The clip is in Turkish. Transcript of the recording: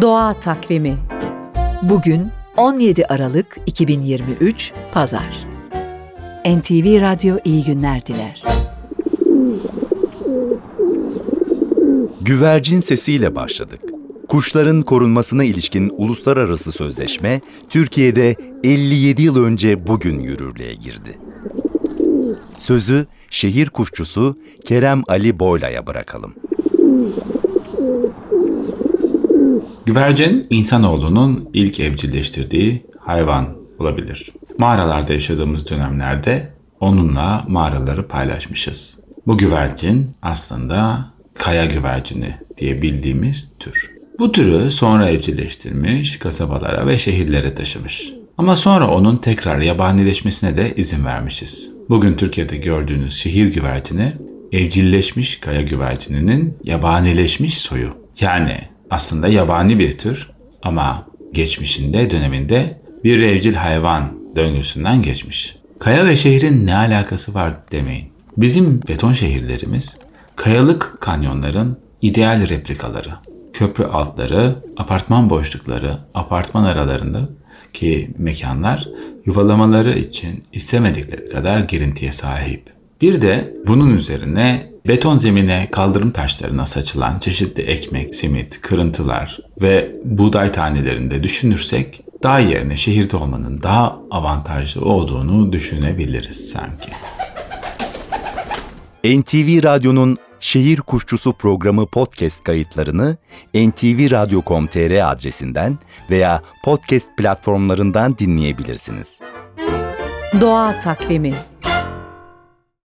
Doğa Takvimi Bugün 17 Aralık 2023 Pazar NTV Radyo iyi günler diler. Güvercin sesiyle başladık. Kuşların korunmasına ilişkin uluslararası sözleşme Türkiye'de 57 yıl önce bugün yürürlüğe girdi. Sözü şehir kuşçusu Kerem Ali Boyla'ya bırakalım. Güvercin, insanoğlunun ilk evcilleştirdiği hayvan olabilir. Mağaralarda yaşadığımız dönemlerde onunla mağaraları paylaşmışız. Bu güvercin aslında kaya güvercini diye bildiğimiz tür. Bu türü sonra evcilleştirmiş, kasabalara ve şehirlere taşımış. Ama sonra onun tekrar yabanileşmesine de izin vermişiz. Bugün Türkiye'de gördüğünüz şehir güvercini evcilleşmiş kaya güvercininin yabanileşmiş soyu. Yani aslında yabani bir tür ama geçmişinde döneminde bir evcil hayvan döngüsünden geçmiş. Kaya ve şehrin ne alakası var demeyin. Bizim beton şehirlerimiz kayalık kanyonların ideal replikaları. Köprü altları, apartman boşlukları, apartman aralarında ki mekanlar yuvalamaları için istemedikleri kadar girintiye sahip. Bir de bunun üzerine beton zemine kaldırım taşlarına saçılan çeşitli ekmek, simit, kırıntılar ve buğday tanelerini de düşünürsek dağ yerine şehirde olmanın daha avantajlı olduğunu düşünebiliriz sanki. NTV Radyo'nun Şehir Kuşçusu programı podcast kayıtlarını ntvradio.com.tr adresinden veya podcast platformlarından dinleyebilirsiniz. Doğa Takvimi